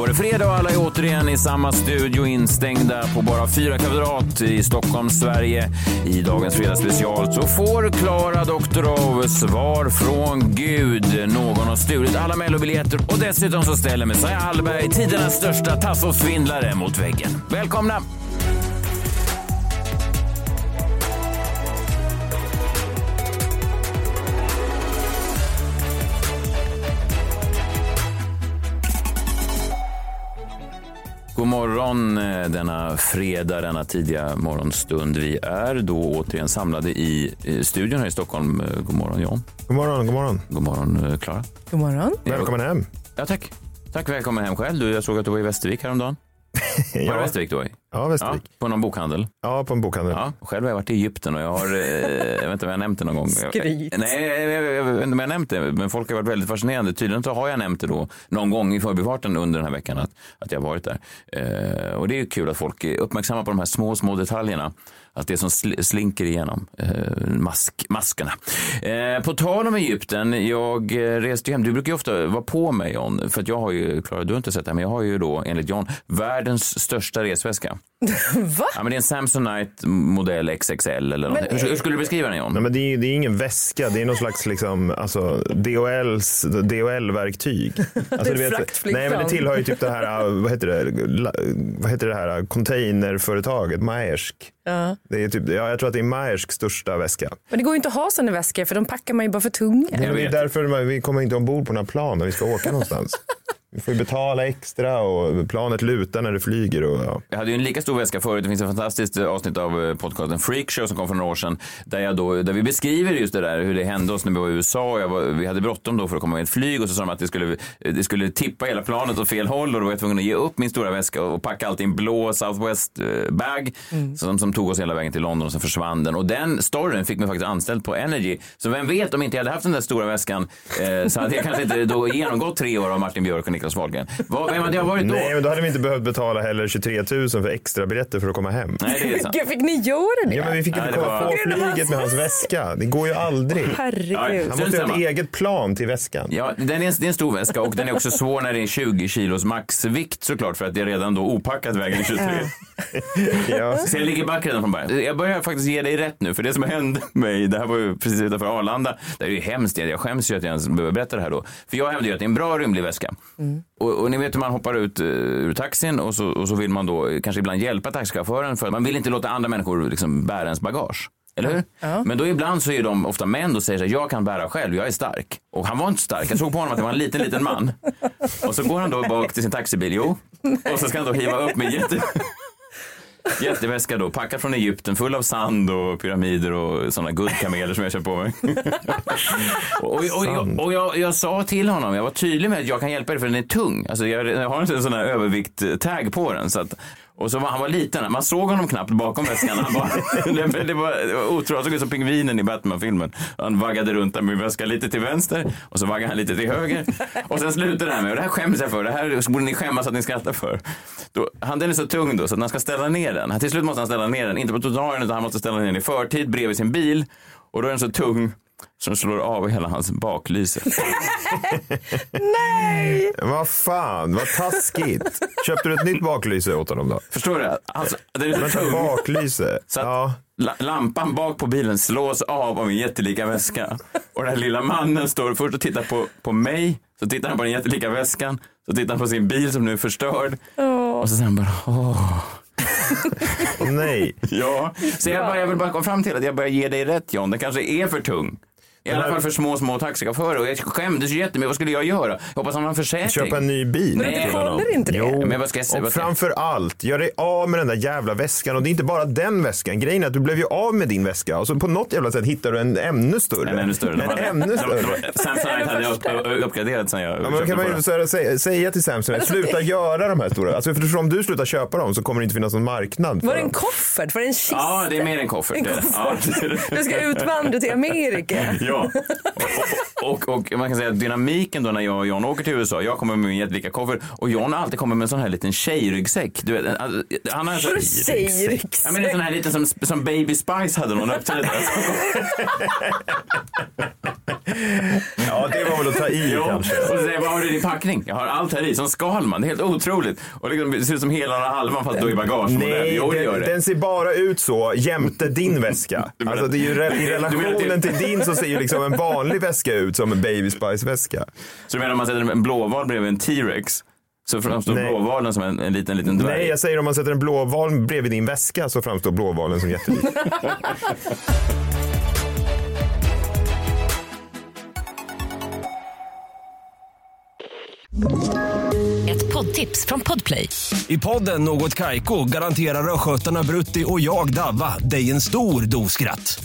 Då är det fredag och alla är återigen i samma studio instängda på bara fyra kvadrat i Stockholm, Sverige. I dagens fredagsspecial så får Klara Doktorov svar från Gud. Någon har stulit alla mellobiljetter och dessutom så ställer Messiah Hallberg tidernas största tassosvindlare mot väggen. Välkomna! God morgon eh, denna fredag, denna tidiga morgonstund. Vi är då återigen samlade i eh, studion här i Stockholm. Eh, God morgon John. God morgon, god morgon. God morgon eh, Klara. God morgon. Välkommen hem. Ja, tack. Tack, välkommen hem själv. Du, jag såg att du var i Västervik häromdagen. Ja, Västervik i? ja Ja, Västervik. på någon bokhandel. Ja, på en bokhandel. Ja, själv har jag varit i Egypten och jag har, eh, jag vet inte om jag har nämnt det någon gång. Skryt. Nej, jag, vet inte om jag har nämnt det, men folk har varit väldigt fascinerande. Tydligen så har jag nämnt det då någon gång i förbifarten under den här veckan att, att jag har varit där. Eh, och det är ju kul att folk är uppmärksamma på de här små, små detaljerna. Att det som sl- slinker igenom eh, mask, maskerna. Eh, på tal om Egypten, jag eh, reste hem. Du brukar ju ofta vara på mig John, för att jag har ju, Klara du har inte sett det, men jag har ju då enligt John världens största resväska. Va? Ja, men det är en Samsonite modell XXL eller något. Hur, hur skulle du beskriva den John? Nej, men det, är, det är ingen väska, det är någon slags liksom, alltså, DHLs DHL-verktyg. Alltså, fraktflygplan. nej, men det tillhör ju typ det här, vad heter det, vad heter det här containerföretaget, Maersk. Ja. Det är typ, ja, jag tror att det är Maersks största väska. Men det går ju inte att ha sådana väskor för de packar man ju bara för tunga. Det är därför man- vi kommer inte ombord på några plan när vi ska åka någonstans. Vi får ju betala extra och planet lutar när det flyger. Och, ja. Jag hade ju en lika stor väska förut. Det finns ett fantastiskt eh, avsnitt av eh, podcasten Freakshow som kom för några år sedan. Där, jag då, där vi beskriver just det där hur det hände oss när vi var i USA. Jag var, vi hade bråttom då för att komma med ett flyg och så sa de att det skulle, det skulle tippa hela planet åt fel håll och då var jag tvungen att ge upp min stora väska och packa allt i en blå Southwest eh, bag som, som tog oss hela vägen till London och sen försvann den. Och den storyn fick mig faktiskt anställd på Energy. Så vem vet om inte jag hade haft den där stora väskan eh, så hade jag kanske inte då genomgått tre år av Martin Björk och Niklas Wahlgren. Vad- Vem hade jag varit då? Nej, men då hade vi inte behövt betala heller 23 000 för extra biljetter för att komma hem. Nej, det är sant. Gud, fick ni göra det? Ja, men vi fick inte det komma var- på flyget med hans väska. Det går ju aldrig. Herregud. Han måste ha ett eget plan till väskan. Ja, den är, en- det är en stor väska och den är också svår när det är 20 kilos maxvikt såklart för att det är redan då opackat vägen 23. Ja. Så jag ligger back redan från början. Jag börjar faktiskt ge dig rätt nu för det som hände mig, det här var ju precis utanför Arlanda. Det är ju hemskt, jag skäms ju att jag ens behöver berätta det här då. För jag hävdar ju att det är en bra rymlig väska. Och, och ni vet hur man hoppar ut uh, ur taxin och så, och så vill man då eh, kanske ibland hjälpa taxichauffören för man vill inte låta andra människor liksom bära ens bagage. Eller hur? Men då ibland så är de ofta män och säger så här, jag kan bära själv, jag är stark. Och han var inte stark, jag såg på honom att det var en liten, liten man. Och så går han då bak till sin taxibil, jo. Och så ska han då hiva upp med jätte... Jätteväska då, packad från Egypten, full av sand och pyramider och sådana guldkameler som jag kör på mig. och och, och, jag, och jag, jag sa till honom, jag var tydlig med att jag kan hjälpa dig för den är tung. Alltså jag, jag har en sån här övervikt-tag på den. Så att, och så var han var liten, man såg honom knappt bakom väskan. Han bara, det, det, var, det var otroligt, han såg ut som pingvinen i Batman-filmen. Han vaggade runt där med väskan lite till vänster och så vaggade han lite till höger. Och sen slutar det här med, och det här skäms jag för, det här borde ni skämmas att ni skrattar för. Då, han, den är så tung då så att när han ska ställa ner den, till slut måste han ställa ner den, inte på trottoaren utan han måste ställa ner den i förtid bredvid sin bil. Och då är den så tung så den slår av hela hans baklyse. Nej! Vad fan, vad taskigt. Köpte du ett nytt baklyse åt honom då? Förstår du? Alltså, den är så Vänta, tung. baklyse? Så att Ja. la- lampan bak på bilen slås av av en jättelika väska. Och den här lilla mannen står först och tittar på, på mig, så tittar han på den jättelika väskan, så tittar han på sin bil som nu är förstörd. Och så säger han bara åh. Nej. Ja, så jag, bara, jag vill bara komma fram till att jag börjar ge dig rätt John, den kanske är för tung. I alla fall för små, små taxichaufförer. Och jag skämdes ju jättemycket. Vad skulle jag göra? Jag hoppas han har en försäkring. Köpa en ny bil. Men det håller inte det. Jo. Men vad ska jag säga? Och framför allt, gör dig av med den där jävla väskan. Och det är inte bara den väskan. Grejen är att du blev ju av med din väska. Och så på något jävla sätt hittar du en ännu större. En ännu större. En ännu större. Samsonite hade jag upp- uppgraderat sen jag Ja, men kan man ju så säga, säga till Samsung, sluta göra de här stora. Alltså, för om du slutar köpa dem så kommer det inte finnas någon marknad för Var det en koffert? Var det en kista? Ja, det är mer en koffert. En koffert. Ja. Du ska utvandra till Amerika. Ja, och, och, man kan säga att dynamiken då när jag och John åker till USA, jag kommer med min jättelika koffer och John har alltid kommit med en sån här liten tjejryggsäck. Du vet, alltså, han har en sån... Tjejryggsäck? Ja, men en sån här liten som, som Baby Spice hade öppnade den. Ja, det var väl att ta i Jo, kanske. och så säger vad har du i din packning? Jag har allt här i, som Skalman. Det är helt otroligt. Och liksom, det ser ut som hela och halvan fast då i bagage. Nej, jo, det gör den, det. den ser bara ut så jämte din väska. Alltså det är ju re- i relationen till- till din så ser ju liksom en vanlig väska ut som en Baby Spice-väska. Så du menar om man sätter en blåval bredvid en T-rex så framstår Nej. blåvalen som en, en liten, liten dvärg? Nej, jag säger om man sätter en blåval bredvid din väska så framstår blåvalen som jättelik. Ett poddtips från Podplay. I podden Något Kaiko garanterar östgötarna Brutti och jag, Davva, dig en stor dos skratt.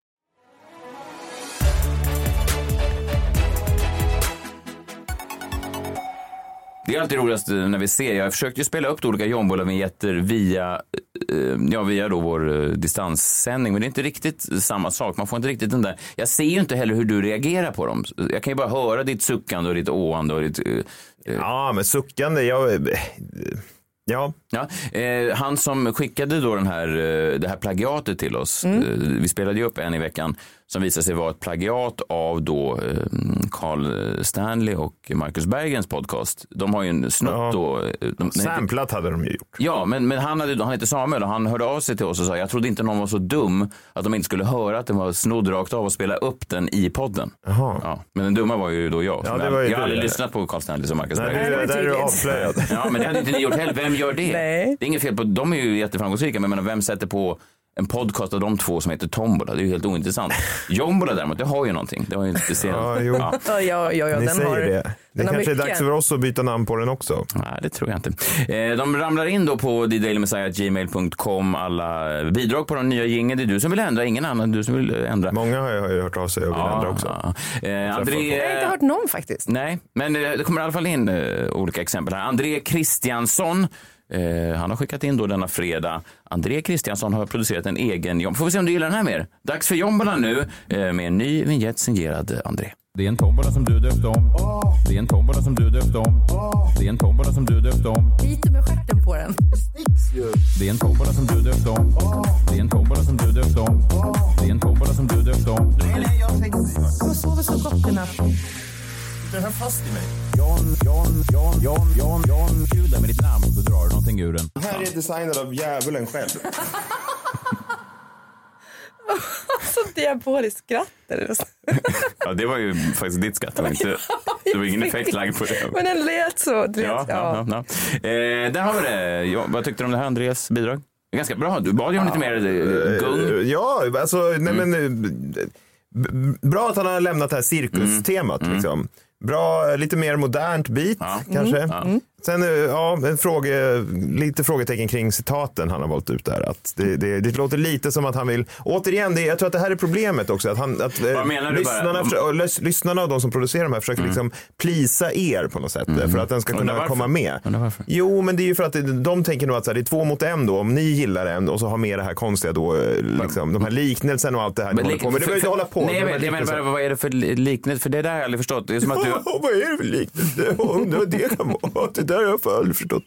Det är alltid roligast eh, när vi ser. Jag försökte ju spela upp olika jombola-vinjetter via, eh, ja, via då vår eh, distanssändning, men det är inte riktigt samma sak. Man får inte riktigt den där. Jag ser ju inte heller hur du reagerar på dem. Jag kan ju bara höra ditt suckande och ditt åande och ditt... eh, Ja, men suckande, jag... Ja, Ja, eh, han som skickade då den här, eh, det här plagiatet till oss, eh, vi spelade ju upp en i veckan, som visade sig vara ett plagiat av då eh, Carl Stanley och Marcus Bergens podcast. De har ju en snutt Ja. då. eh, De, samplat hade de ju gjort. Ja, men, men han, hade, han heter Samuel och han hörde av sig till oss och sa jag trodde inte någon var så dum att de inte skulle höra att den var snodd rakt av och spela upp den i podden. Jaha. Ja, men den dumma var ju då jag. Ja, jag, var ju jag har aldrig lyssnat på Carl Stanley och Marcus Nej, Bergen. du, var där är du avslöjad. Ja, men det hade inte ni gjort heller. Vem gör det? Nej. Det är inget fel på, de är ju jätteframgångsrika, men menar, vem sätter på en podcast av de två som heter Tombola? Det är ju helt ointressant. Jombola däremot, det har ju någonting. Det har ju inte speciellt. Ja, jo. Ja, ja, ja, ja Ni den säger har, det. Det kanske är mycket. dags för oss att byta namn på den också. Nej, det tror jag inte. Eh, de ramlar in då på thedailyMessiah.gmail.com alla bidrag på den nya jingeln. Det är du som vill ändra, ingen annan. Du som vill ändra. Många har ju hört av sig och vill ändra också. ja. Eh, André... Jag har inte hört någon faktiskt. Nej, men eh, det kommer i alla fall in eh, olika exempel här. André Kristiansson, eh, han har skickat in då denna fredag. André Kristiansson har producerat en egen, jom- får vi se om du gillar den här mer. Dags för jombola nu eh, med en ny vignett signerad eh, André. Det är en tombola som du döpte om. Det är en tombola som du döpte om. Det är en tombola som du döpte om. Lite med stjärten på den. Det är en tombola som du döpte om. Det är en tombola som du döpte om. Det är en tombola som du döpte om. Jag sover så gott i natt. Den här fast i mig. Jan, Jan, Jan, Jan, Jan, Jan. Kul med ditt namn så drar du någonting ur den. Den här är designad av djävulen själv. Så diaboliskt skratt. är det. Ja, det var ju faktiskt ditt skatt. Det var, inte, det var ingen effekt lagd på det. Men den lät så. Du vet, Ja, ja, ja, ja. Eh, där har vi det. Ja, vad tyckte du om det här, Andreas bidrag? Det Ganska bra. Du bad ju om lite mer eh, gung. Eh, Ja, alltså, nej men... eh, Bra att han har lämnat det här cirkustemat. Liksom. Bra, lite mer modernt beat Ja. kanske. Sen, eh, ja, en fråga, lite frågetecken kring citaten han har valt ut där. Att det, det, det låter lite som att han vill, återigen, det, jag tror att det här är problemet också. Att han, att, eh, Vad menar du lyssnarna, bara? försö- och lys, lyssnarna och de som producerar de här försöker liksom plisa er på något sätt. eh, För att den ska kunna komma med. Jo, men det är ju för att det- de tänker nog att så här, det är två mot en då. Om ni gillar en och så har med det här konstiga då, liksom, de här liknelsen och allt det här ni håller på med. Det behöver inte hålla på. Nej, menar bara, liknelserna. vad är det för liknelse? För det där har jag aldrig förstått. Det är som att du... Vad är det för liknelse? Jag undrar vad det kan vara. Det där har jag för aldrig förstått.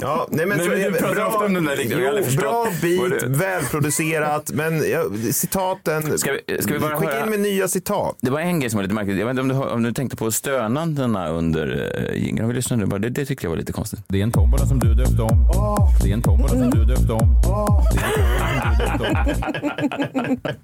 Ja, nej men, Men tror du jag- pratar ofta om den där jo, bra bit, välproducerat, men ja, citaten. Ska vi- ska vi bara Skicka höra- in med nya citat. Det var en grej som var lite märkligt. Jag vet inte om du, om du tänkte på stönandena under uh, jingeln. Vi lyssnat nu? bara? Det, det tyckte jag var lite konstigt. Det är en tombola som du döpte om. Det är en tombola som du döpte om. Det är en tombola som du döpte om.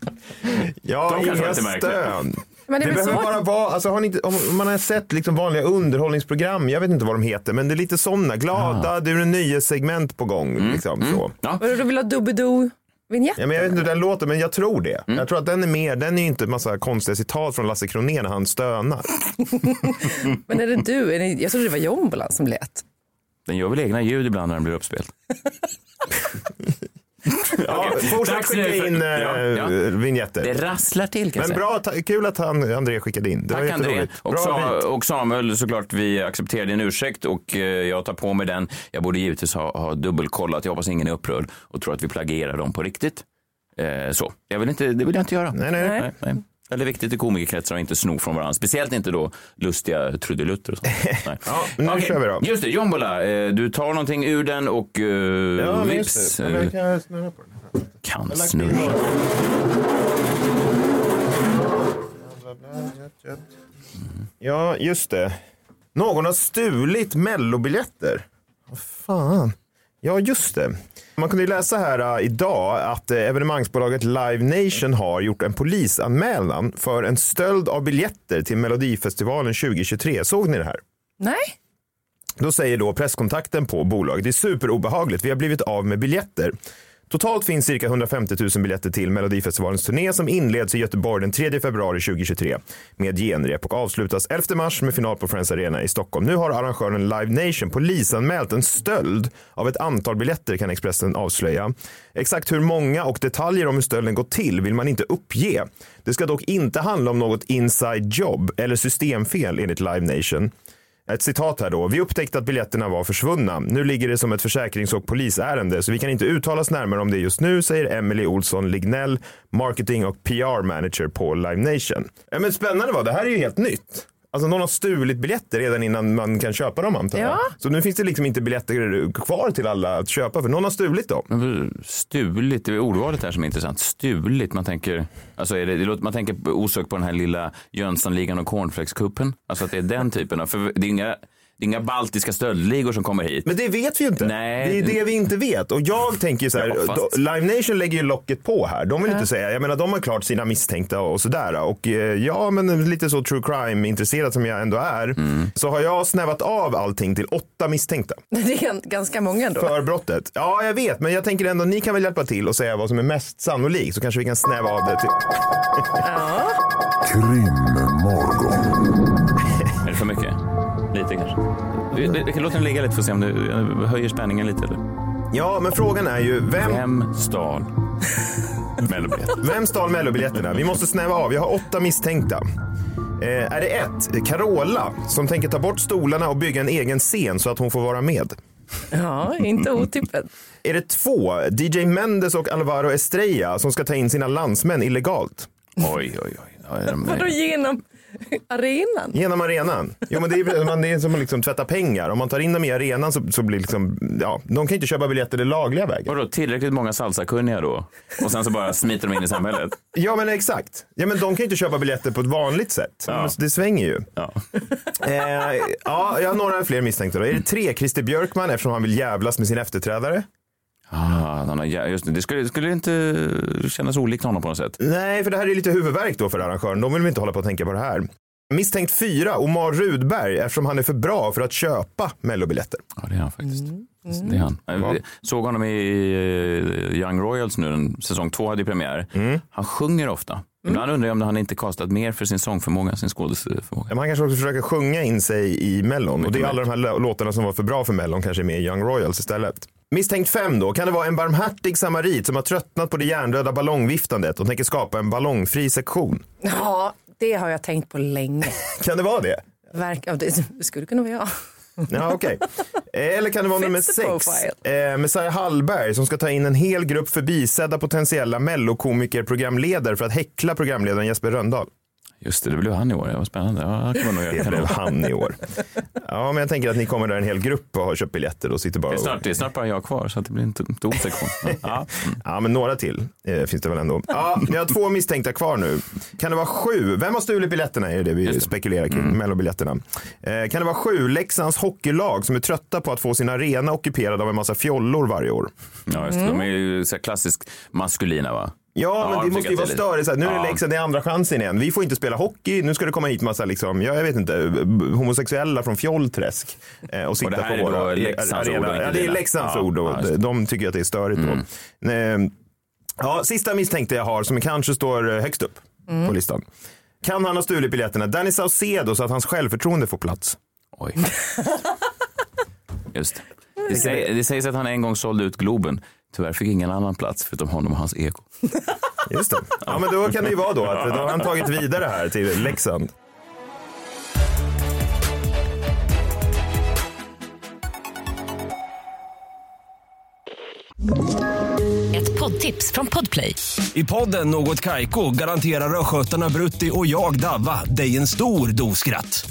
Ja, inga stön. Men det Det behöver bara vara, alltså har ni inte, om man har sett liksom vanliga underhållningsprogram, jag vet inte vad de heter, men det är lite sådana, glada, det är en nya segment på gång. Liksom, så. Ja. Du vill ha Doobidoo-vinjett? Ja, men jag vet inte hur den låter, men jag tror det. Mm. Jag tror att den är mer, den är ju inte en massa konstiga citat från Lasse Kronér när han stönar. Men är det du? Är det, jag trodde det var Jombola som lät. Den gör väl egna ljud ibland när den blir uppspelt. Ja, fortsätt skicka in Ja, äh, ja. vignetter. Det rasslar till kan Men bra, ta- kul att han, André skickade in. Det var Tack André. jätteroligt. Och, Bra Sa- och Samuel, såklart vi accepterar din ursäkt och eh, jag tar på mig den. Jag borde givetvis ha, ha dubbelkollat. Jag hoppas ingen är upprörd och tror att vi plagierar dem på riktigt. Eh, så. Jag vill inte, det vill jag inte göra. Nej, nej. Nej, nej. Det är viktigt i komikerkretsar att inte sno från varandra. Speciellt inte då lustiga trudelutter och sånt. Nej. Ja, nu Okej, kör vi då. Just det, Jombola. Eh, du tar någonting ur den och eh, Ja, vips. Ja, eh, men kan jag snurra på den? kan snurra. några. Ja, just det. Någon har stulit mellobiljetter. Vad fan. Ja, just det. Man kunde ju läsa här äh, idag att äh, evenemangsbolaget Live Nation har gjort en polisanmälan för en stöld av biljetter till Melodifestivalen 2023. Såg ni det här? Nej. Då säger då presskontakten på bolaget, det är superobehagligt, vi har blivit av med biljetter. Totalt finns cirka 150 000 biljetter till Melodifestivalens turné som inleds i Göteborg den 3 februari 2023 med genrep och avslutas 11 mars med final på Friends Arena i Stockholm. Nu har arrangören Live Nation polisanmält en stöld av ett antal biljetter kan Expressen avslöja. Exakt hur många och detaljer om hur stölden gått till vill man inte uppge. Det ska dock inte handla om något inside job eller systemfel enligt Live Nation. Ett citat här då. Vi upptäckte att biljetterna var försvunna. Nu ligger det som ett försäkrings och polisärende så vi kan inte uttala oss närmare om det just nu, säger Emily Olsson Lignell, marketing och PR manager på Live Nation. Ja, men spännande va? det här är ju helt nytt. Alltså någon har stulit biljetter redan innan man kan köpa dem antar jag. Ja. Så nu finns det liksom inte biljetter kvar till alla att köpa för någon har stulit dem. Men Stulit, det är ordvalet här som är intressant. Stulit, man tänker, alltså är det, man tänker osökt på den här lilla Jönssonligan och cornflakeskuppen. Alltså att det är den typen av, för det är inga, det är inga baltiska stöldligor som kommer hit. Men det vet vi ju inte. Nej. Det är det vi inte vet. Och jag tänker ju så här, Ja, fast- Live Nation lägger ju locket på här. De vill inte säga, jag menar de har klart sina misstänkta och sådär. Och eh, ja, men lite så true crime intresserad som jag ändå är, Mm. så har jag snävat av allting till åtta misstänkta Det är gan- ganska många ändå. för brottet. Ja, jag vet, men jag tänker ändå ni kan väl hjälpa till och säga vad som är mest sannolikt så kanske vi kan snäva av det till. Är det för mycket? Lite kanske. Vi, vi, vi kan låta den ligga lite för att se om det eh, höjer spänningen lite. Eller? Ja, men frågan är ju vem, Vem stal mellobiljetten? vem stal mellobiljetterna? Vi måste snäva av. Jag har åtta misstänkta. Eh, är det ett, Carola, som tänker ta bort stolarna och bygga en egen scen så att hon får vara med? Ja, inte otippat. Är det två, DJ Mendes och Alvaro Estrella som ska ta in sina landsmän illegalt? Oj, oj, oj. Vadå genom arenan? Genom arenan? Jo men det är, man- det är som att liksom tvätta pengar. Om man tar in dem i arenan så, så blir liksom, ja, de kan inte köpa biljetter den lagliga vägen. Vadå, tillräckligt många salsakunniga då? Och sen så bara smiter de in i samhället? Ja men exakt. Ja men de kan ju inte köpa biljetter på ett vanligt sätt. Ja. Det svänger ju. Ja. Eh, ja, jag har några fler misstänkta då. Är det tre, Christer Björkman eftersom han vill jävlas med sin efterträdare? Ah, han har, ja, just det. det skulle, skulle inte kännas olikt honom på något sätt. Nej, för det här är lite huvudvärk då för arrangören. De vill väl inte hålla på att tänka på det här. Misstänkt fyra, Omar Rudberg, eftersom han är för bra för att köpa mellobiljetter. Ja, det är han faktiskt. Det är han. Jag såg honom i eh, Young Royals nu, den- säsong två hade premiär. Han sjunger ofta. Ibland undrar jag om han inte kastat mer för sin sångförmåga, sin skådespelförmåga. Men han kanske också försöker sjunga in sig i Mellon. Och det är alla de här lå- låtarna som var för bra för Mellon kanske är med i Young Royals istället. Misstänkt fem då, kan det vara en barmhärtig samarit som har tröttnat på det hjärndöda ballongviftandet och tänker skapa en ballongfri sektion? Ja, det har jag tänkt på länge. Kan det vara det? Verk, ja, det skulle kunna vara jag. Ja, okej. Eh, Eller kan det vara nummer sex? Eh, Messiah Hallberg som ska ta in en hel grupp förbisedda potentiella mellokomiker programledare för att häckla programledaren Jesper Röndahl. Just det, det blev han i år. Det var spännande. Ja, det kan Det blev han i år. Ja, men jag tänker att ni kommer där en hel grupp och har köpt biljetter och sitter bara Det är snart, det är snart bara jag kvar så att det blir en tom- tom sektion. Ja. Ja, men några till eh, finns det väl ändå. Ja, vi har två misstänkta kvar nu. Kan det vara sju? Vem har stulit biljetterna? Är det vi det. spekulerar kring. Mellobiljetterna. Eh, kan det vara sju? Leksands hockeylag som är trötta på att få sin arena ockuperad av en massa fjollor varje år. Ja, just det. De är ju så klassiskt maskulina va? Ja, men de det måste ju vara större. Så här, nu är det. Leksand, det är andra chansen igen. Vi får inte spela hockey. Nu ska det komma hit massa, liksom, ja, jag vet inte, homosexuella från Fjollträsk eh, och sitta det här på är då våra Leksands ord och Ja, det är. Leksands Ja, ord och de tycker att det är störigt då. Eh, Ja, sista misstänkte jag har som kanske står eh, högst upp på listan. Kan han ha stulit biljetterna? Danny Saucedo så att hans självförtroende får plats. Oj. Just det. Det, säg, det sägs att han en gång sålde ut Globen. Tyvärr fick ingen annan plats förutom honom och hans eko. Just det. Ja, men då kan det ju vara då att då har han tagit vidare här till Leksand. Ett poddtips från Podplay. I podden Något Kaiko garanterar östgötarna Brutti och jag, Davva, dig en stor dos skratt.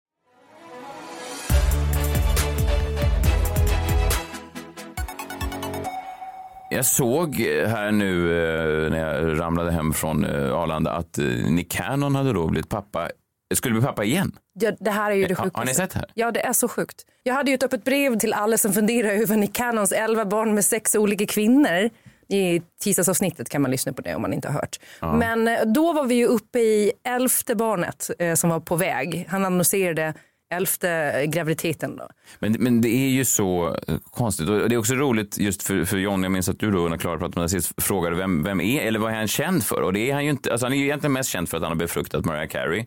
Jag såg här nu eh, när jag ramlade hem från eh, Arlanda att eh, Nick Cannon hade då blivit pappa. Skulle bli pappa igen. Ja, det här är ju det sjukaste. har ni sett det här? Ja, det är så sjukt. Jag hade ju ett öppet brev till alla som funderar över Nick Cannons 11 barn med sex olika kvinnor. I tisdagsavsnittet kan man lyssna på det om man inte har hört. Men eh, då var vi ju uppe i elfte barnet eh, som var på väg. Han annonserade elfte eh, graviditeten då. Men, men det är ju så eh, konstigt och det är också roligt just för, för John, jag minns att du då när Klara pratade med honom sist frågade vem, vem är, eller vad är han känd för? Och det är han ju inte, alltså han är ju egentligen mest känd för att han har befruktat Mariah Carey.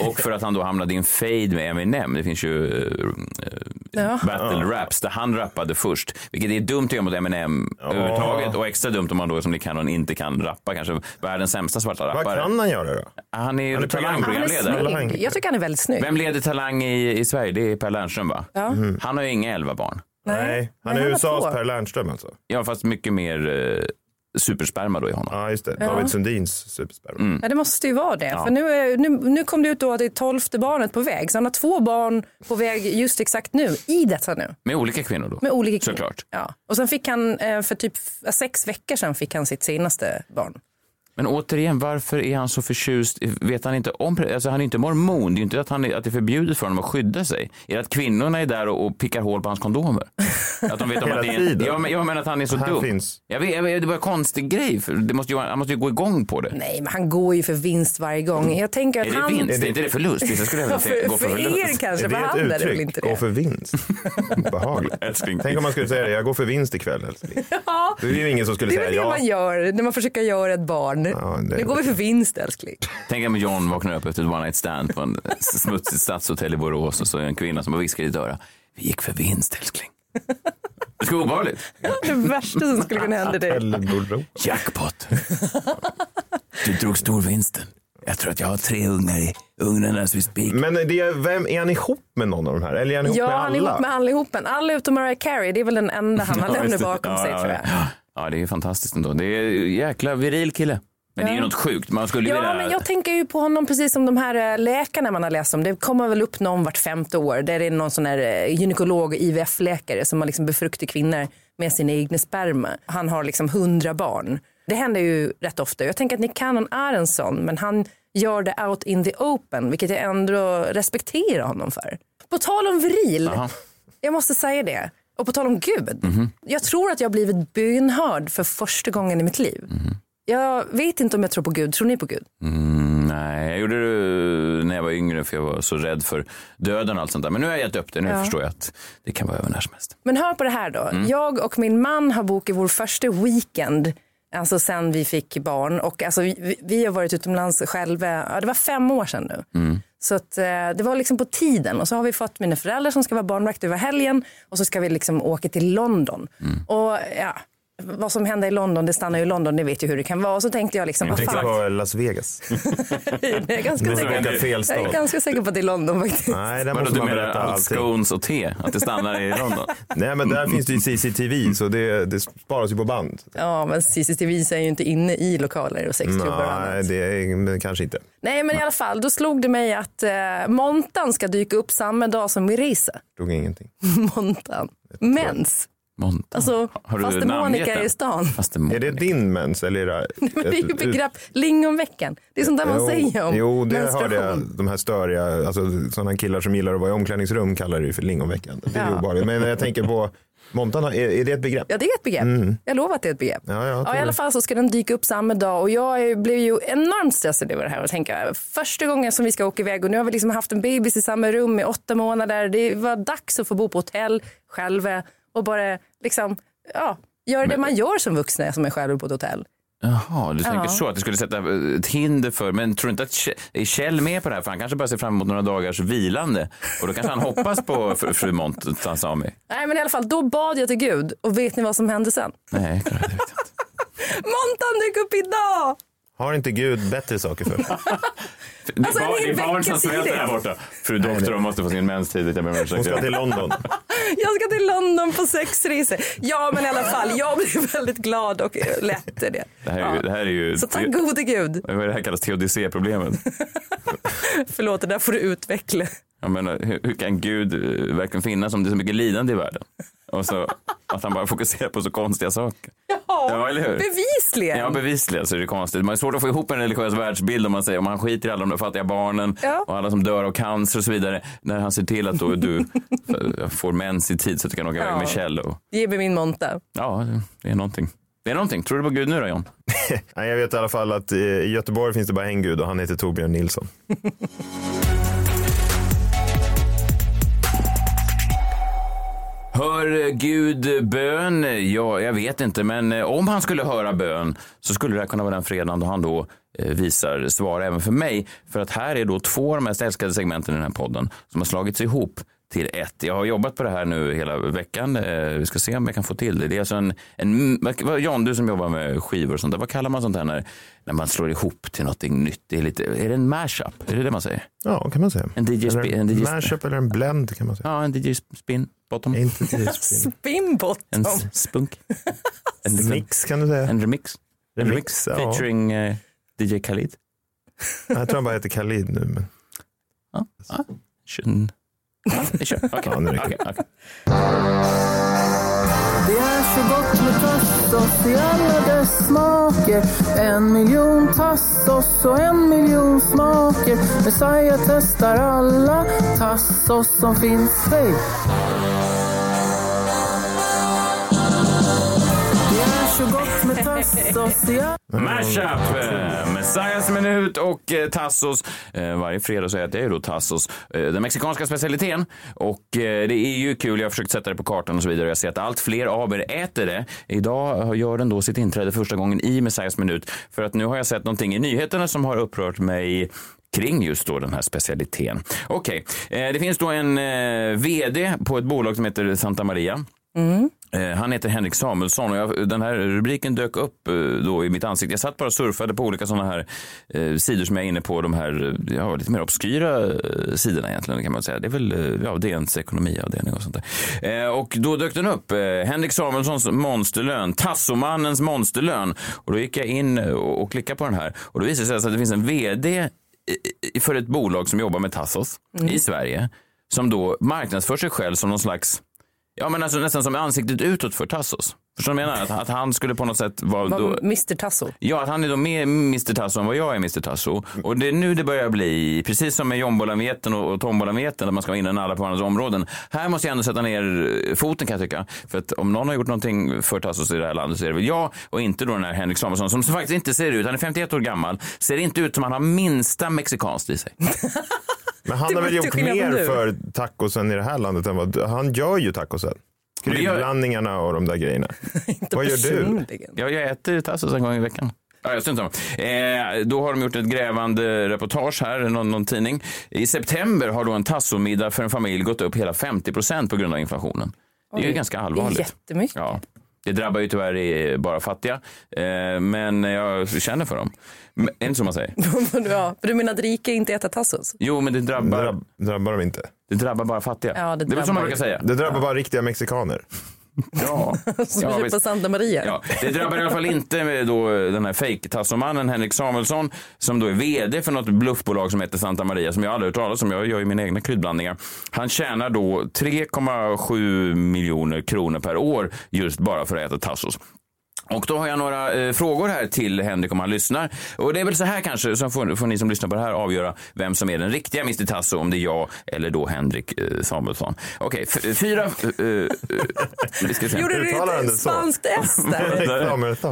Och för att han då hamnade i en fade med Eminem. Det finns ju eh, Ja. battle raps där han rappade först. Vilket är dumt att göra mot Eminem överhuvudtaget och extra dumt om man då som Nick Cannon inte kan rappa. Kanske världens sämsta svarta Vad rappare. kan han göra då? Han är ju Han är talangprogramledare. Jag tycker han är väldigt snygg. Vem leder Talang i, i Sverige? Det är Per Lernström va? Ja. Han har ju inga elva barn. Nej, han Nej, är USAs. Per Lernström alltså. Ja, fast mycket mer eh, supersperma då i honom. Ja, just det. David Sundins supersperma. Ja, det måste ju vara det. För nu, är, nu, nu kom det ut då att det är tolfte barnet på väg. Så han har två barn på väg just exakt nu, i detta nu. Med olika kvinnor då? Med olika kvinnor. Såklart. Ja. Och sen fick han, eh, för typ sex veckor sedan fick han sitt senaste barn. Men återigen, varför är han så förtjust? Vet han inte om... Alltså han är inte mormon. Det är inte att, han är, att det är förbjudet för honom att skydda sig. Är det att kvinnorna är där och, och pickar hål på hans kondomer? Att de vet om Hela att det är... tiden. Jag, jag menar att han är så Han dum. finns. Jag vet, jag vet, det var en konstig grej. För det måste ju, han måste ju gå igång på det. Nej, men han går ju för vinst varje gång. Jag tänker att Är det han... vinst? Är inte det förlust? Vissa skulle Ja, vilja för, gå för, för förlust. er kanske, Är för det han är det väl inte Gå det. för vinst. Obehagligt. Tänk om man skulle säga det, jag går för vinst ikväll älskling. Ja, Det är ju ingen som skulle det är säga väl det ja. man gör när man försöker göra ett barn. Ja, det- Nu går vi för vinst älskling. Tänk om John vaknar upp efter ett one night stand på en smutsigt stadshotell i Borås och så är det en kvinna som har viskar i ditt öra. Vi gick för vinst älskling. Det ska vara obehagligt. Det värsta som skulle kunna hända dig. Jackpot. Du drog storvinsten. Jag tror att jag har tre ungar i ugnen we speak. Men det är, vem, är han ihop med någon av de här? Eller är han ihop Ja, med han alla? är ihop med allihopen. Alla utom Mariah Carey. Det är väl den enda han har Ja, lämnat bakom Ja, sig ja, tror jag. ja. Ja, det är fantastiskt ändå. Det är jäkla viril kille. Men det är ju något sjukt. Man skulle Ja, vilja... men jag tänker ju på honom precis som de här eh, läkarna man har läst om. Det kommer väl upp någon vart femte år. Där det är någon sån här eh, gynekolog, IVF-läkare som har liksom befruktar kvinnor med sin egna sperma. Han har liksom hundra barn. Det händer ju rätt ofta. Jag tänker att Nick Cannon är en sån, men han gör det out in the open, vilket jag ändå respekterar honom för. På tal om viril, Aha. jag måste säga det. Och på tal om Gud. Mhm. Jag tror att jag har blivit bönhörd för första gången i mitt liv. Jag vet inte om jag tror på Gud. Tror ni på Gud? Mm, nej, jag gjorde det när jag var yngre för jag var så rädd för döden och allt sånt där. Men nu har jag gett upp det. Nu förstår jag att det kan vara över när som helst. Men hör på det här då. Mm. Jag och min man har bokat vår första weekend Alltså sen vi fick barn och alltså vi, vi har varit utomlands själva, ja, det var fem år sedan nu. Mm. Så att, eh, det var liksom på tiden och så har vi fått mina föräldrar som ska vara barnvakt över helgen och så ska vi liksom åka till London. Mm. Och ja, vad som händer i London, det stannar ju i London, det vet ju hur det kan vara. Och så tänkte jag liksom, vad tänkte fan, på Las Vegas. jag är ganska Det säker, fel jag är ganska säker på att det är London faktiskt. Nej, där måste du man menar berätta allt scones och te? Att det stannar i London? Nej, men där finns det ju CCTV så det, det sparas ju på band. Ja, men CCTV är ju inte inne i lokaler och sexklubbar och annat. Nej, det är, men kanske inte. Nej, men i alla fall, då slog det mig att eh, Montan ska dyka upp samma dag som vi reser. Drog ingenting. Montan. Mens. Montan. Alltså, Har du fast namngett Monica är i stan. Är det din mens eller är det Men det är ju ett- begrepp, lingonveckan. Det är sånt där man Jo, säger om Jo, det hörde jag. De här störiga, alltså sådana killar som gillar att vara i omklädningsrum kallar det ju för lingonveckan. Det är Ja. obehagligt. Men jag tänker på Montan, är, är det ett begrepp? Ja, det är ett begrepp. Jag lovar att det är ett begrepp. Mm. Ja, ja, I alla fall så ska den dyka upp samma dag och jag blev ju enormt stressad över det här och tänka första gången som vi ska åka iväg och nu har vi liksom haft en bebis i samma rum i åtta månader. Det var dags att få bo på hotell själva och bara liksom, ja, göra det man gör som vuxna som är själv på ett hotell. Jaha, du tänker Ja. så att det skulle sätta ett hinder för, men tror du inte att Kjell- är Kjell med på det här? För han kanske bara ser fram emot några dagars vilande och då kanske han hoppas på fr- fru Montazami. Nej men i alla fall, då bad jag till Gud och vet ni vad som hände sen? Nej, vet jag inte. Montan dök upp idag! Har inte Gud bättre saker för? Det är, Alltså, en barn, det är barn vecka som svälter tidigt. där borta. Fru doktor, hon måste få sin mens tidigt. Jag. Hon ska till London. Jag ska till London på sexresor. Ja men i alla fall, jag blev väldigt glad och lätt i det. Det här är ju, det här är ju Så tack gode Gud. vad är det här kallas teodicéproblemet. Förlåt, det där får du utveckla. Jag menar, hur, hur kan Gud eh, verkligen finnas om det är så mycket lidande i världen? Och så att han bara fokuserar på så konstiga saker. Ja, eller hur? Bevisligen. Ja, bevisligen så är det konstigt. Man är svårt att få ihop en religiös världsbild om man säger om han skiter i alla de där fattiga barnen Ja. och alla som dör av cancer och så vidare. När han ser till att då du får mens i tid så att du kan åka iväg Ja. med Kjell. Och, Ge mig min monta. ja, det är någonting. Det är någonting. Tror du på Gud nu då John? Nej, jag vet i alla fall att i Göteborg finns det bara en Gud och han heter Torbjörn Nilsson. Hör Gud bön? Ja, jag vet inte, men eh, om han skulle höra bön så skulle det kunna vara den fredagen då han då eh, visar svar även för mig. För att här är då två av de mest älskade segmenten i den här podden som har slagits ihop till ett. Jag har jobbat på det här nu hela veckan. Eh, Vi ska se om jag kan få till det. Det är alltså en, en Jan, du som jobbar med skivor och sånt där, vad kallar man sånt här när, när man slår ihop till någonting nytt? Det är, lite, är det en mashup? Är det det man säger? Ja, kan man säga. En DJ Eller spin- en DJ mashup eller en blend kan man säga. Ja, en DJ spin bottom. Inte DJ spin. Spinbottom. En s- spunk. En Mix kan du säga. En remix. En Remix, ja. Featuring eh, DJ Khalid. Jag tror han bara heter Khalid nu. Men... Ja. Ja. Tjun. Ja, vi kör. Okej. Ja, nu räcker okej. Det är så gott med tassos i alla dess smaker En miljon tassos och en miljon smaker Messiah testar alla tassos som finns Hej! Mashup, eh, Messiahs minut och eh, Tassos. Eh, varje fredag så äter jag ju då Tassos, eh, den mexikanska specialiteten. Och det är ju kul, jag har försökt sätta det på kartan och så vidare. Jag ser att allt fler av er äter det. Idag gör den då sitt inträde första gången i Messiahs minut. För att nu har jag sett någonting i nyheterna som har upprört mig kring just då den här specialiteten. Okej, eh, det finns då en vd på ett bolag som heter Santa Maria. Eh, Han heter Henrik Samuelsson och jag, den här rubriken dök upp eh, då i mitt ansikte. Jag satt bara och surfade på olika sådana här eh, sidor som jag är inne på, de här eh, ja, lite mer obskyra eh, sidorna egentligen kan man säga. Det är väl eh, ja, DNs ekonomiavdelning och sånt där. Eh, och då dök den upp, eh, Henrik Samuelssons monsterlön, Tassomannens monsterlön. Och då gick jag in och, och klickade på den här och då visade det sig att det finns en vd för ett bolag som jobbar med Tassos i Sverige som då marknadsför sig själv som någon slags Ja, men alltså nästan som ansiktet utåt för Tassos. Förstår du vad jag menar? Att, att han skulle på något sätt vara... Då, Var Mr Tasso. ja, att han är då mer Mr Tasso än vad jag är Mr Tasso. Och det är nu det börjar bli, precis som med jombolameten och, och tombolameten, där man ska vara innan alla på varandras områden. Här måste jag ändå sätta ner foten kan jag tycka. För att om någon har gjort någonting för Tassos i det här landet så är det väl jag och inte då den här Henrik Samuelsson som faktiskt inte ser ut, han är 51 år gammal, ser inte ut som han har minsta mexikanskt i sig. Men han har väl gjort mer för tacosen i det här landet än vad han gör ju tacosen. Kryddblandningarna och de där grejerna. vad gör du? Personligen. Ja, jag äter tassos en gång i veckan. Ja, jag eh, Då har de gjort ett grävande reportage här, någon, någon tidning. I september har då en tassomiddag för en familj gått upp hela 50 procent på grund av inflationen. Det är ju ganska Det är allvarligt. jättemycket. Ja. Det drabbar ju tyvärr eh, bara fattiga, eh, men jag känner för dem. Men, är det inte så man säger? ja, för du menar att rika inte äter tassos? Jo, men det drabbar, Drabb, drabbar de inte? det drabbar bara fattiga. Ja, det det är väl så man drabbar- brukar säga? Det drabbar bara riktiga mexikaner. Ja. Som Ja, på. Santa Maria. Ja, det drabbar i alla fall inte med då den här fake-tassomannen Henrik Samuelsson som då är vd för något bluffbolag som heter Santa Maria som jag aldrig hört talas om. Jag gör ju mina egna kryddblandningar. Han tjänar då 3,7 miljoner kronor per år just bara för att äta tassos. Och då har jag några eh, frågor här till Henrik om han lyssnar. Och det är väl så här kanske, så får, får ni som lyssnar på det här avgöra vem som är den riktiga Mr Tasso, om det är jag eller då Henrik eh, Samuelsson. Okej, f- fyra... eh, eh, vi ska se. Gjorde du ett spanskt S där?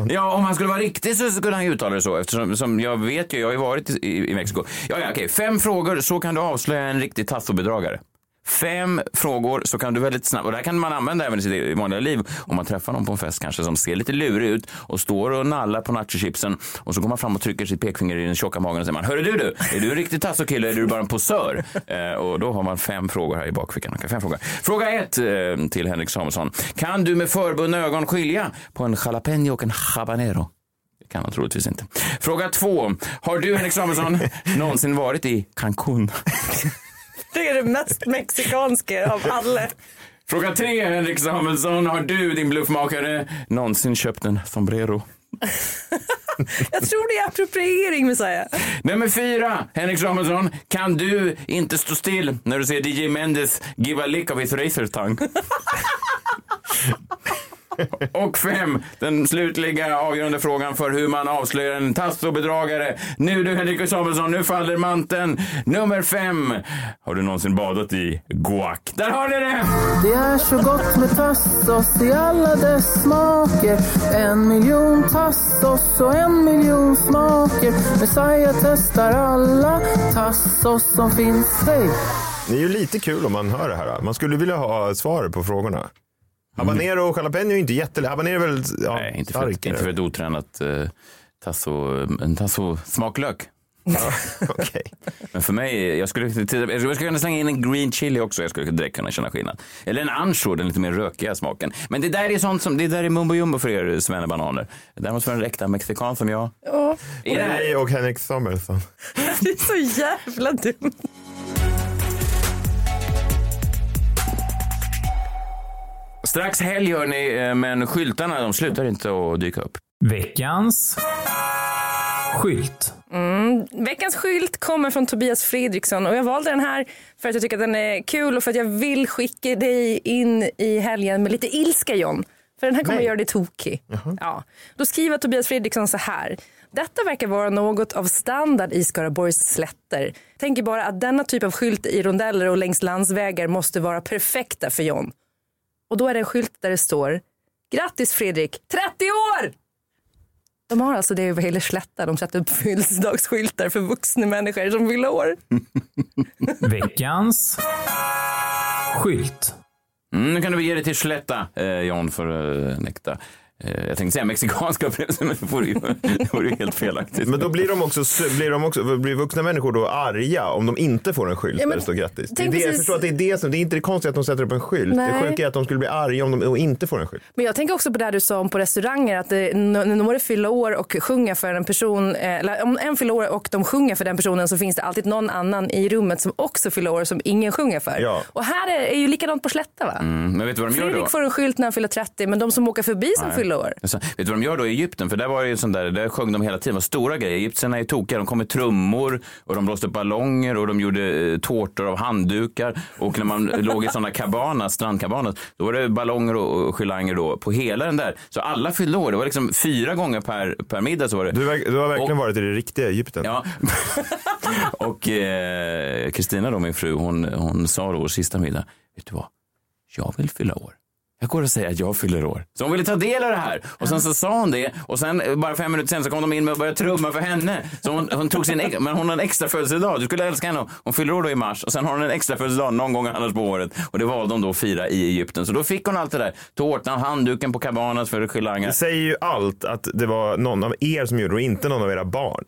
Ja, om han skulle vara riktig så skulle han ju uttala det så eftersom som jag vet ju, jag har ju varit i, i, i Mexiko. Ja, ja, okej, fem frågor så kan du avslöja en riktig tassobedragare. Fem frågor så kan du väldigt snabbt, och det här kan man använda även i sitt vanliga liv om man träffar någon på en fest kanske som ser lite lurig ut och står och nallar på nachochipsen och så går man fram och trycker sitt pekfinger i den tjocka magen och säger man, hörru du du, är du en riktig tassokille eller är du bara en posör? Eh, och då har man fem frågor här i bakfickan. Fem frågor. Fråga ett eh, till Henrik Samuelsson. Kan du med förbundna ögon skilja på en jalapeno och en habanero? Det kan han troligtvis inte. Fråga två. Har du, Henrik Samuelsson, någonsin varit i Cancún? Det är det mest mexikanska av alla. Fråga tre, Henrik Samuelsson. Har du, din bluffmakare, någonsin köpt en sombrero? Jag tror det är appropriering, Messiah. Nummer fyra, Henrik Samuelsson. Kan du inte stå still när du ser DJ Mendes give a lick of his razor tongue? Och fem, den slutliga avgörande frågan för hur man avslöjar en tassobedragare. Nu du Henrik Samuelsson, nu faller manteln. Nummer fem, har du någonsin badat i guac? Där har ni det! Det är så gott med tassos i alla dess smaker En miljon tassos och en miljon smaker Messiah testar alla tassos som finns Hej! Det är ju lite kul om man hör det här. Man skulle vilja ha svar på frågorna. Habanero och jalapeno är ju inte jättelätt. Habanero är väl ja, Nej, inte för, starkare. inte för ett otränat uh, tasso, en tasso-smaklök. Okej. Men för mig, jag skulle, jag skulle kunna slänga in en green chili också. Jag skulle direkt kunna känna skillnad. Eller en ancho, den lite mer rökiga smaken. Men det där är sånt som, det där är mumbo jumbo för er svennebananer. Det där måste vara en äkta mexikan som jag. Ja? Nej, och Henrik Samuelsson. det är så jävla dumt. Strax helg hör ni, eh, men skyltarna de slutar inte att dyka upp. Veckans skylt. Mm. Veckans skylt kommer från Tobias Fredriksson och jag valde den här för att jag tycker att den är kul och för att jag vill skicka dig in i helgen med lite ilska John. För den här kommer Nej. göra dig tokig. Ja. Då skriver Tobias Fredriksson så här. Detta verkar vara något av standard i Skaraborgs slätter. Tänker bara att denna typ av skylt i rondeller och längs landsvägar måste vara perfekta för John. Och då är det en skylt där det står Grattis Fredrik, 30 år! De har alltså det över hela slätta. De sätter upp födelsedagsskyltar för vuxna människor som fyller år. Veckans skylt. Mm, nu kan du bege dig till Slätta, eh, John, för eh, äkta. Eh, jag tänkte säga mexikanska upplevelser, men det vore ju, det vore ju helt felaktigt. Men då blir de också, blir de också, blir vuxna människor då arga om de inte får en skylt Ja, men där det står grattis? Det är det, jag förstår att det är det som, det är inte det konstiga att de sätter upp en skylt. Nej. Det sjuka är att de skulle bli arga om de inte får en skylt. Men jag tänker också på det här du sa om på restauranger att när några fyller år och sjunger för en person, eh, eller om en fyller år och de sjunger för den personen så finns det alltid någon annan i rummet som också fyller år som ingen sjunger för. Ja. Och här är, är ju likadant på Slätta va? Mm, men vet du vad de gör då? Fredrik får en skylt när han fyller 30 men de som åker förbi som Nej. fyller år. Alltså, vet du vad de gör då i Egypten? För där var det ju sånt där, där sjöng de hela tiden, var stora grejer. Egyptierna är tokiga, de kom med trummor och de blåste upp ballonger och de gjorde eh, tårtor av handdukar. Och när man låg i sådana cabanas, strandcabanas, då var det ballonger och, girlanger då på hela den där. Så alla fyllde år, det var liksom fyra gånger per, per middag så var det. Du, du har verkligen Och- varit i det riktiga Egypten. Ja. och eh, Kristina då, min fru, hon, hon sa då sista middag, vet du vad, jag vill fylla år. Jag går och säger att jag fyller år. Så hon ville ta del av det här. Och sen så sa hon det. Och sen eh, bara fem minuter sen så kom de in med och började trumma för henne. Så hon, hon tog sin, ex- men hon har en extra födelsedag. Du skulle älska henne. Hon fyller år då i mars. Och sen har hon en extra födelsedag någon gång annars på året. Och det valde hon då att fira i Egypten. Så då fick hon allt det där. Tårtan, handduken på cabanas för girlanger. Det säger ju allt att det var någon av er som gjorde det och inte någon av era barn.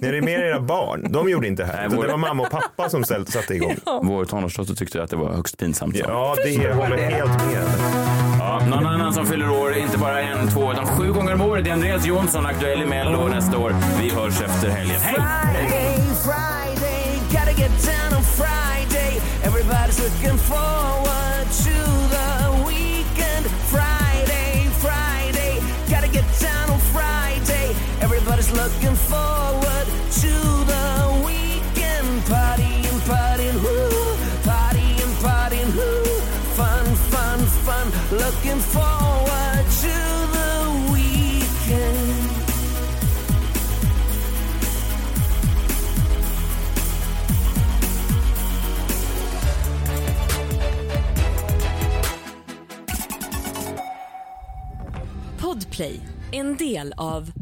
Ni är mer era barn. De gjorde inte det här. Nej, vår- Det var mamma och pappa som ställde, satte igång. Vår tonårsdotter tyckte att det var högst pinsamt. sa hon. Ja, det håller helt med. Ja, någon annan som fyller år, inte bara en, två, utan sju gånger om året. Det är Andreas Jonsson, aktuell i Mello nästa år. Vi hörs efter helgen. Hej! Friday, Friday, gotta get down on Friday. Everybody's looking forward to the weekend. Friday, Friday, gotta get down on Friday. Everybody's looking forward to Looking forward to the weekend. Podplay, en del av